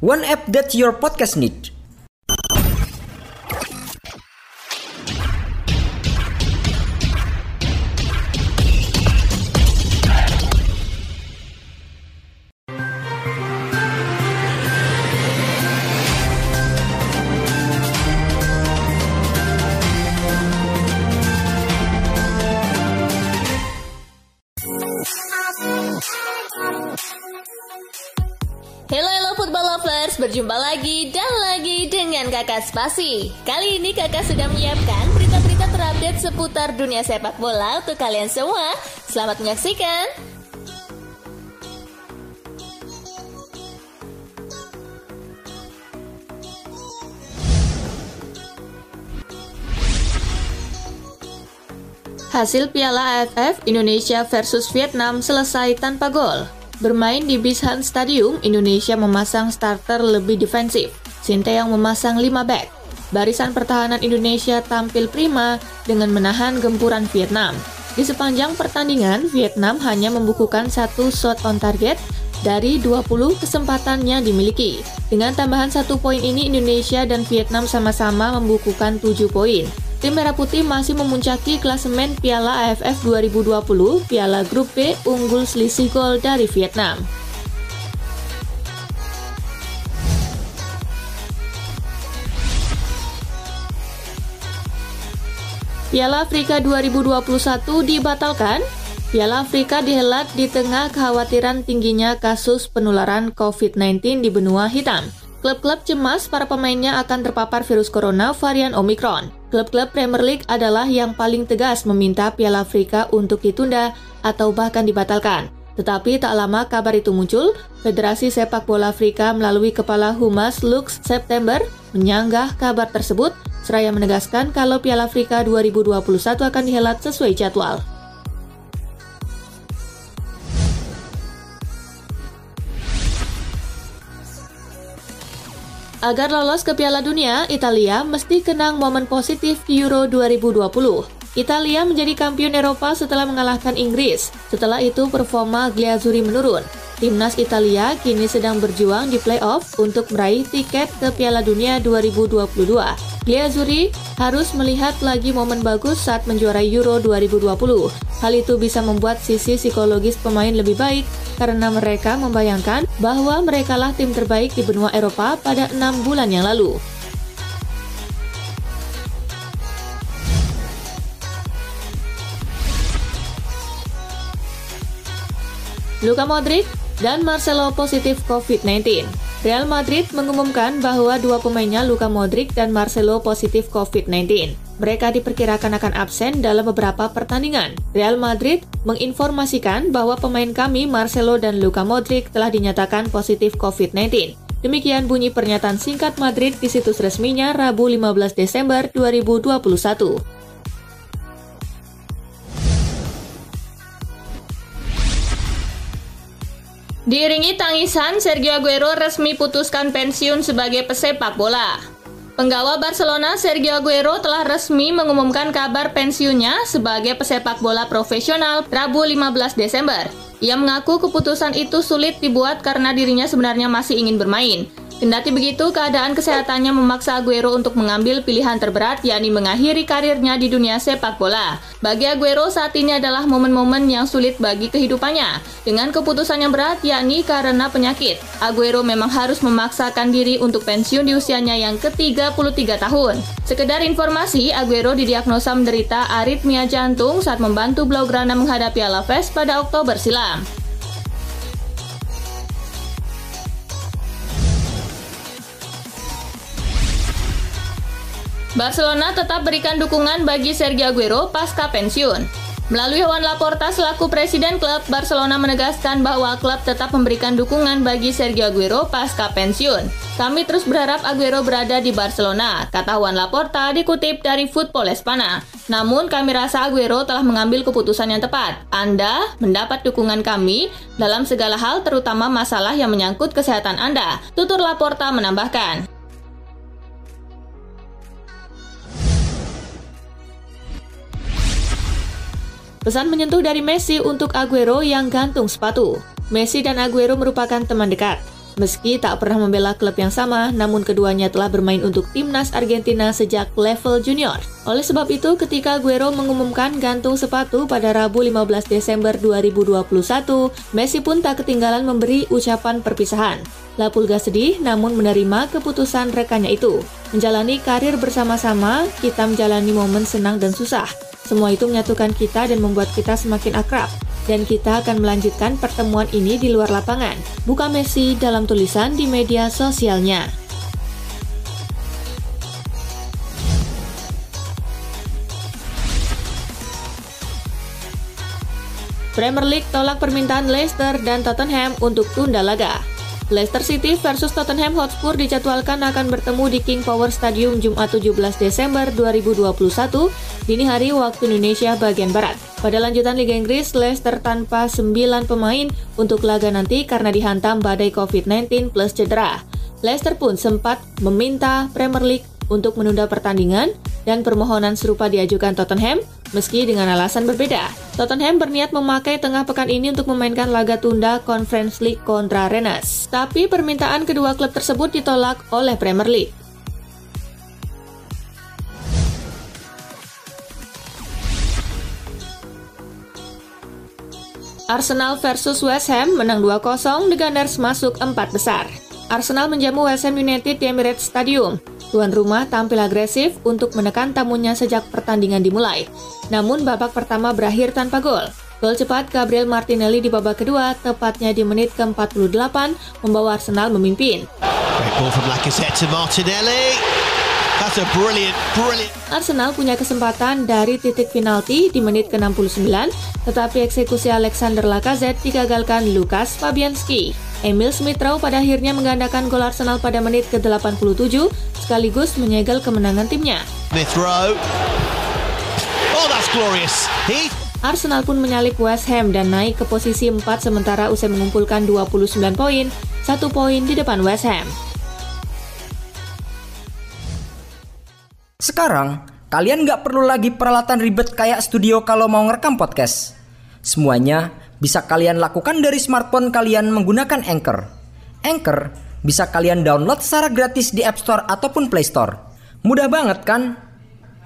One app that your podcast need. Lagi dan lagi dengan kakak Spasi. Kali ini kakak sudah menyiapkan berita-berita terupdate seputar dunia sepak bola untuk kalian semua. Selamat menyaksikan. Hasil Piala AFF Indonesia versus Vietnam selesai tanpa gol. Bermain di Bishan Stadium, Indonesia memasang starter lebih defensif. Sinteyong memasang 5 back. Barisan pertahanan Indonesia tampil prima dengan menahan gempuran Vietnam. Di sepanjang pertandingan, Vietnam hanya membukukan satu shot on target dari 20 kesempatannya dimiliki. Dengan tambahan satu poin ini, Indonesia dan Vietnam sama-sama membukukan 7 poin. Tim Merah Putih masih memuncaki klasemen Piala AFF 2020, Piala Grup B unggul selisih gol dari Vietnam. Piala Afrika 2021 dibatalkan. Piala Afrika dihelat di tengah kekhawatiran tingginya kasus penularan COVID-19 di benua hitam. Klub-klub cemas para pemainnya akan terpapar virus corona varian Omicron. Klub-klub Premier League adalah yang paling tegas meminta Piala Afrika untuk ditunda atau bahkan dibatalkan. Tetapi tak lama kabar itu muncul, Federasi Sepak Bola Afrika melalui Kepala Humas Lux September menyanggah kabar tersebut, seraya menegaskan kalau Piala Afrika 2021 akan dihelat sesuai jadwal. Agar lolos ke Piala Dunia, Italia mesti kenang momen positif Euro 2020. Italia menjadi kampion Eropa setelah mengalahkan Inggris. Setelah itu performa Gliazzurri menurun. Timnas Italia kini sedang berjuang di playoff untuk meraih tiket ke Piala Dunia 2022. Gliazzurri harus melihat lagi momen bagus saat menjuarai Euro 2020. Hal itu bisa membuat sisi psikologis pemain lebih baik karena mereka membayangkan bahwa merekalah tim terbaik di benua Eropa pada enam bulan yang lalu. Luka Modric dan Marcelo positif COVID-19. Real Madrid mengumumkan bahwa dua pemainnya Luka Modric dan Marcelo positif COVID-19. Mereka diperkirakan akan absen dalam beberapa pertandingan. Real Madrid menginformasikan bahwa pemain kami Marcelo dan Luka Modric telah dinyatakan positif COVID-19. Demikian bunyi pernyataan singkat Madrid di situs resminya Rabu 15 Desember 2021. Diiringi tangisan, Sergio Aguero resmi putuskan pensiun sebagai pesepak bola. Penggawa Barcelona Sergio Aguero telah resmi mengumumkan kabar pensiunnya sebagai pesepak bola profesional Rabu 15 Desember. Ia mengaku keputusan itu sulit dibuat karena dirinya sebenarnya masih ingin bermain. Kendati begitu, keadaan kesehatannya memaksa Aguero untuk mengambil pilihan terberat, yakni mengakhiri karirnya di dunia sepak bola. Bagi Aguero, saat ini adalah momen-momen yang sulit bagi kehidupannya. Dengan keputusan yang berat, yakni karena penyakit, Aguero memang harus memaksakan diri untuk pensiun di usianya yang ke-33 tahun. Sekedar informasi, Aguero didiagnosa menderita aritmia jantung saat membantu Blaugrana menghadapi Alaves pada Oktober silam. Barcelona tetap berikan dukungan bagi Sergio Aguero pasca pensiun. Melalui Juan Laporta selaku presiden klub, Barcelona menegaskan bahwa klub tetap memberikan dukungan bagi Sergio Aguero pasca pensiun. Kami terus berharap Aguero berada di Barcelona, kata Juan Laporta dikutip dari Football Espana. Namun kami rasa Aguero telah mengambil keputusan yang tepat. Anda mendapat dukungan kami dalam segala hal terutama masalah yang menyangkut kesehatan Anda, tutur Laporta menambahkan. Pesan menyentuh dari Messi untuk Aguero yang gantung sepatu. Messi dan Aguero merupakan teman dekat. Meski tak pernah membela klub yang sama, namun keduanya telah bermain untuk timnas Argentina sejak level junior. Oleh sebab itu, ketika Guero mengumumkan gantung sepatu pada Rabu 15 Desember 2021, Messi pun tak ketinggalan memberi ucapan perpisahan. La Pulga sedih namun menerima keputusan rekannya itu. Menjalani karir bersama-sama, kita menjalani momen senang dan susah. Semua itu menyatukan kita dan membuat kita semakin akrab dan kita akan melanjutkan pertemuan ini di luar lapangan. Buka Messi dalam tulisan di media sosialnya. Premier League tolak permintaan Leicester dan Tottenham untuk tunda laga. Leicester City versus Tottenham Hotspur dijadwalkan akan bertemu di King Power Stadium Jumat 17 Desember 2021 dini hari waktu Indonesia bagian Barat. Pada lanjutan Liga Inggris, Leicester tanpa 9 pemain untuk laga nanti karena dihantam badai COVID-19 plus cedera. Leicester pun sempat meminta Premier League untuk menunda pertandingan dan permohonan serupa diajukan Tottenham meski dengan alasan berbeda. Tottenham berniat memakai tengah pekan ini untuk memainkan laga tunda Conference League kontra Rennes. Tapi permintaan kedua klub tersebut ditolak oleh Premier League. Arsenal versus West Ham menang 2-0, The Gunners masuk empat besar. Arsenal menjamu West Ham United di Emirates Stadium. Tuan rumah tampil agresif untuk menekan tamunya sejak pertandingan dimulai. Namun babak pertama berakhir tanpa gol. Gol cepat Gabriel Martinelli di babak kedua, tepatnya di menit ke-48, membawa Arsenal memimpin. Arsenal punya kesempatan dari titik penalti di menit ke-69, tetapi eksekusi Alexander Lacazette digagalkan Lukas Fabianski. Emil Smith Rowe pada akhirnya menggandakan gol Arsenal pada menit ke-87 sekaligus menyegel kemenangan timnya. Smith Rowe. Oh, that's glorious. He... Arsenal pun menyalip West Ham dan naik ke posisi 4 sementara usai mengumpulkan 29 poin, satu poin di depan West Ham. Sekarang, kalian nggak perlu lagi peralatan ribet kayak studio kalau mau ngerekam podcast. Semuanya bisa kalian lakukan dari smartphone kalian menggunakan Anchor. Anchor bisa kalian download secara gratis di App Store ataupun Play Store. Mudah banget kan?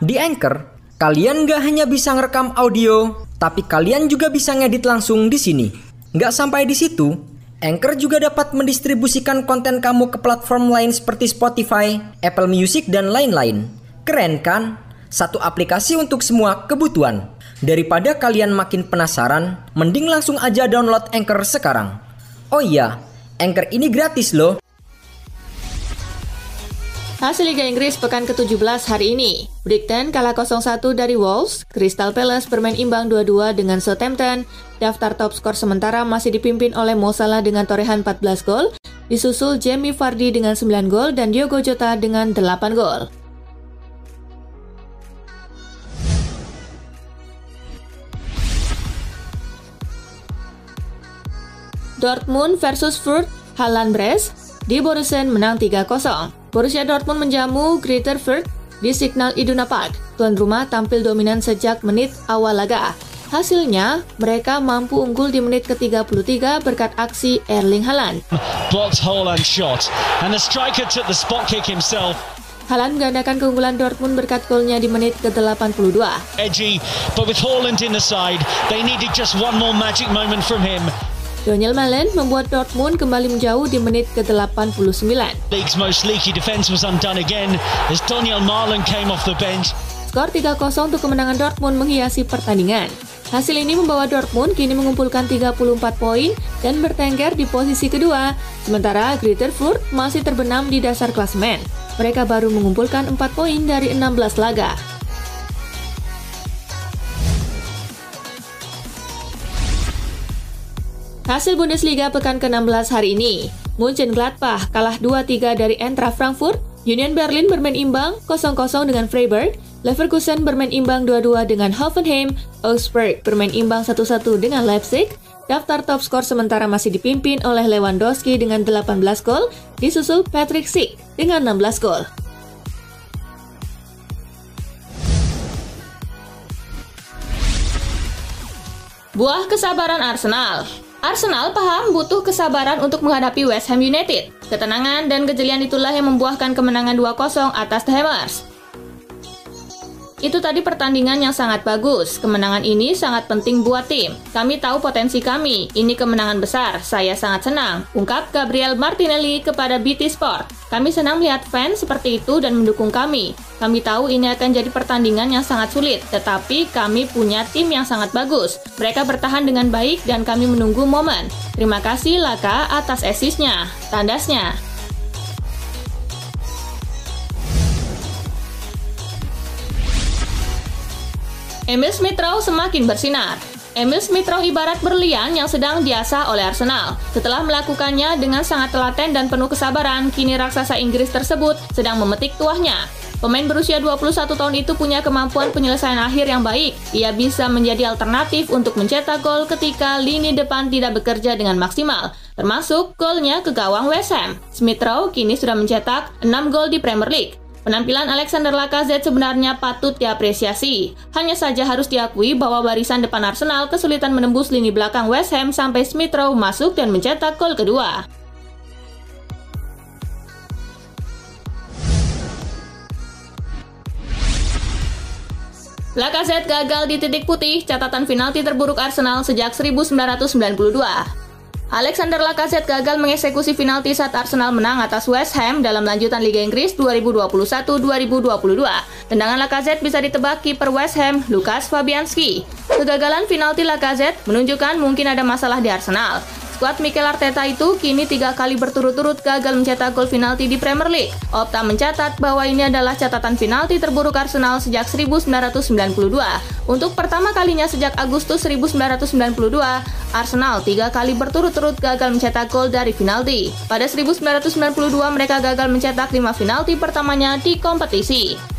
Di Anchor, kalian gak hanya bisa ngerekam audio, tapi kalian juga bisa ngedit langsung di sini. Gak sampai di situ, Anchor juga dapat mendistribusikan konten kamu ke platform lain seperti Spotify, Apple Music, dan lain-lain. Keren kan? Satu aplikasi untuk semua kebutuhan. Daripada kalian makin penasaran, mending langsung aja download Anchor sekarang. Oh iya, Anchor ini gratis loh. Hasil Liga Inggris pekan ke-17 hari ini. Brighton kalah 0-1 dari Wolves, Crystal Palace bermain imbang 2-2 dengan Southampton, daftar top skor sementara masih dipimpin oleh Mo Salah dengan torehan 14 gol, disusul Jamie Vardy dengan 9 gol dan Diogo Jota dengan 8 gol. Dortmund versus Furt Halan Brest di Borussia menang 3-0. Borussia Dortmund menjamu Greater Furt di Signal Iduna Park. Tuan rumah tampil dominan sejak menit awal laga. Hasilnya, mereka mampu unggul di menit ke-33 berkat aksi Erling Haaland. Blocked Haaland shot, and the striker took the spot kick himself. Haaland menggandakan keunggulan Dortmund berkat golnya di menit ke-82. Edgy, but with Haaland in the side, they needed just one more magic moment from him. Daniel Malen membuat Dortmund kembali menjauh di menit ke-89. League's most leaky defense was undone again as Daniel Malen came off the bench. Skor 3-0 untuk kemenangan Dortmund menghiasi pertandingan. Hasil ini membawa Dortmund kini mengumpulkan 34 poin dan bertengger di posisi kedua, sementara Greuther Fürth masih terbenam di dasar klasemen. Mereka baru mengumpulkan 4 poin dari 16 laga. Hasil Bundesliga pekan ke-16 hari ini. Mönchengladbach kalah 2-3 dari Eintracht Frankfurt, Union Berlin bermain imbang 0-0 dengan Freiburg, Leverkusen bermain imbang 2-2 dengan Hoffenheim, Augsburg bermain imbang 1-1 dengan Leipzig, daftar top skor sementara masih dipimpin oleh Lewandowski dengan 18 gol, disusul Patrick Schick dengan 16 gol. Buah kesabaran Arsenal Arsenal paham butuh kesabaran untuk menghadapi West Ham United. Ketenangan dan kejelian itulah yang membuahkan kemenangan 2-0 atas The Hammers. Itu tadi pertandingan yang sangat bagus. Kemenangan ini sangat penting buat tim. Kami tahu potensi kami. Ini kemenangan besar. Saya sangat senang. Ungkap Gabriel Martinelli kepada BT Sport. Kami senang melihat fans seperti itu dan mendukung kami. Kami tahu ini akan jadi pertandingan yang sangat sulit, tetapi kami punya tim yang sangat bagus. Mereka bertahan dengan baik dan kami menunggu momen. Terima kasih Laka atas esisnya, tandasnya. Emil Smith Rowe semakin bersinar. Emil Smith Rowe ibarat berlian yang sedang diasah oleh Arsenal. Setelah melakukannya dengan sangat telaten dan penuh kesabaran, kini raksasa Inggris tersebut sedang memetik tuahnya. Pemain berusia 21 tahun itu punya kemampuan penyelesaian akhir yang baik. Ia bisa menjadi alternatif untuk mencetak gol ketika lini depan tidak bekerja dengan maksimal, termasuk golnya ke gawang West Ham. Smith Rowe kini sudah mencetak 6 gol di Premier League. Penampilan Alexander Lacazette sebenarnya patut diapresiasi. Hanya saja harus diakui bahwa barisan depan Arsenal kesulitan menembus lini belakang West Ham sampai Smith Rowe masuk dan mencetak gol kedua. Lacazette gagal di titik putih, catatan penalti terburuk Arsenal sejak 1992. Alexander Lacazette gagal mengeksekusi penalti saat Arsenal menang atas West Ham dalam lanjutan Liga Inggris 2021-2022. Tendangan Lacazette bisa ditebak kiper West Ham, Lukas Fabianski. Kegagalan penalti Lacazette menunjukkan mungkin ada masalah di Arsenal. Skuad Mikel Arteta itu kini tiga kali berturut-turut gagal mencetak gol penalti di Premier League. Opta mencatat bahwa ini adalah catatan penalti terburuk Arsenal sejak 1992. Untuk pertama kalinya sejak Agustus 1992, Arsenal tiga kali berturut-turut gagal mencetak gol dari penalti. Pada 1992 mereka gagal mencetak lima penalti pertamanya di kompetisi.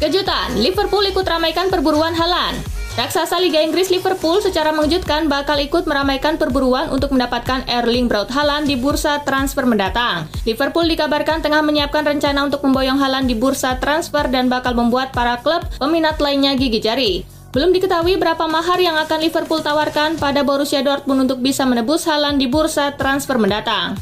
Kejutan, Liverpool ikut ramaikan perburuan Halan. Raksasa Liga Inggris Liverpool secara mengejutkan bakal ikut meramaikan perburuan untuk mendapatkan Erling Braut Haaland di bursa transfer mendatang. Liverpool dikabarkan tengah menyiapkan rencana untuk memboyong Haaland di bursa transfer dan bakal membuat para klub peminat lainnya gigi jari. Belum diketahui berapa mahar yang akan Liverpool tawarkan pada Borussia Dortmund untuk bisa menebus Haaland di bursa transfer mendatang.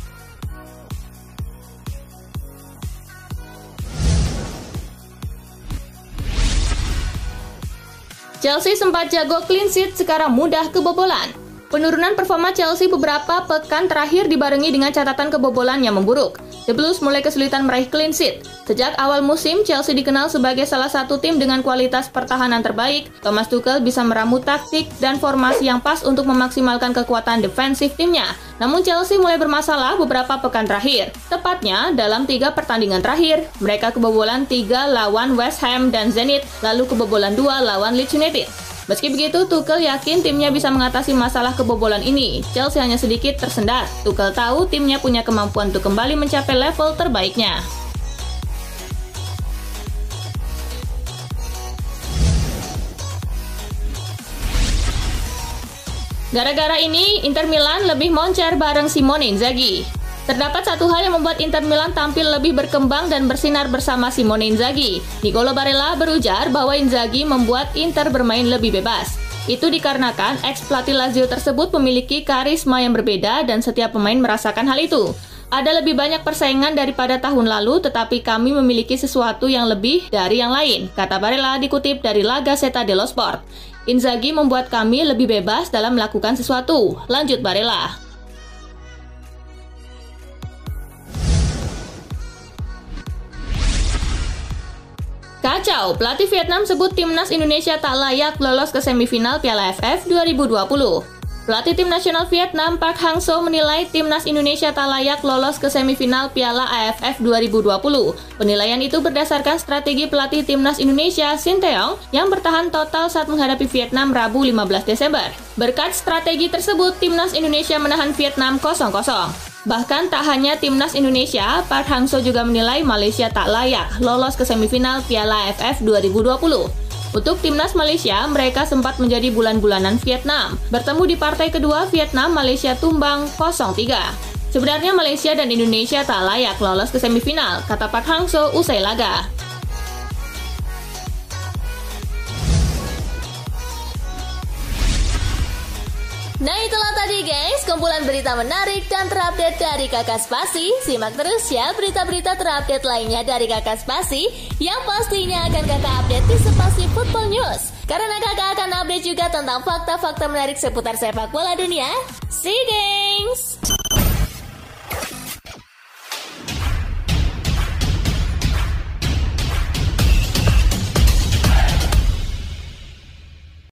Chelsea sempat jago clean sheet, sekarang mudah kebobolan. Penurunan performa Chelsea beberapa pekan terakhir dibarengi dengan catatan kebobolan yang memburuk. The Blues mulai kesulitan meraih clean sheet. Sejak awal musim, Chelsea dikenal sebagai salah satu tim dengan kualitas pertahanan terbaik. Thomas Tuchel bisa meramu taktik dan formasi yang pas untuk memaksimalkan kekuatan defensif timnya. Namun Chelsea mulai bermasalah beberapa pekan terakhir. Tepatnya dalam tiga pertandingan terakhir, mereka kebobolan tiga lawan West Ham dan Zenit, lalu kebobolan dua lawan Leeds United. Meski begitu, Tuchel yakin timnya bisa mengatasi masalah kebobolan ini. Chelsea hanya sedikit tersendat. Tuchel tahu timnya punya kemampuan untuk kembali mencapai level terbaiknya. Gara-gara ini, Inter Milan lebih moncer bareng Simone Inzaghi. Terdapat satu hal yang membuat Inter Milan tampil lebih berkembang dan bersinar bersama Simone Inzaghi. Nicolo Barella berujar bahwa Inzaghi membuat Inter bermain lebih bebas. Itu dikarenakan ex pelatih Lazio tersebut memiliki karisma yang berbeda dan setiap pemain merasakan hal itu. Ada lebih banyak persaingan daripada tahun lalu, tetapi kami memiliki sesuatu yang lebih dari yang lain, kata Barella dikutip dari La Gazzetta dello Sport. Inzaghi membuat kami lebih bebas dalam melakukan sesuatu, lanjut Barella. Kacau, pelatih Vietnam sebut timnas Indonesia tak layak lolos ke semifinal Piala AFF 2020. Pelatih tim nasional Vietnam Park Hang-seo menilai timnas Indonesia tak layak lolos ke semifinal Piala AFF 2020. Penilaian itu berdasarkan strategi pelatih timnas Indonesia Shin Tae-yong yang bertahan total saat menghadapi Vietnam Rabu 15 Desember. Berkat strategi tersebut, timnas Indonesia menahan Vietnam 0-0. Bahkan tak hanya timnas Indonesia, Park Hang-seo juga menilai Malaysia tak layak lolos ke semifinal Piala AFF 2020. Untuk timnas Malaysia, mereka sempat menjadi bulan-bulanan Vietnam. Bertemu di partai kedua, Vietnam Malaysia tumbang 0-3. Sebenarnya Malaysia dan Indonesia tak layak lolos ke semifinal, kata Park Hang-seo usai laga. Nah itulah tadi guys, kumpulan berita menarik dan terupdate dari Kakak Spasi. Simak terus ya berita-berita terupdate lainnya dari Kakak Spasi yang pastinya akan kakak update di Spasi Football News. Karena kakak akan update juga tentang fakta-fakta menarik seputar sepak bola dunia. See you guys!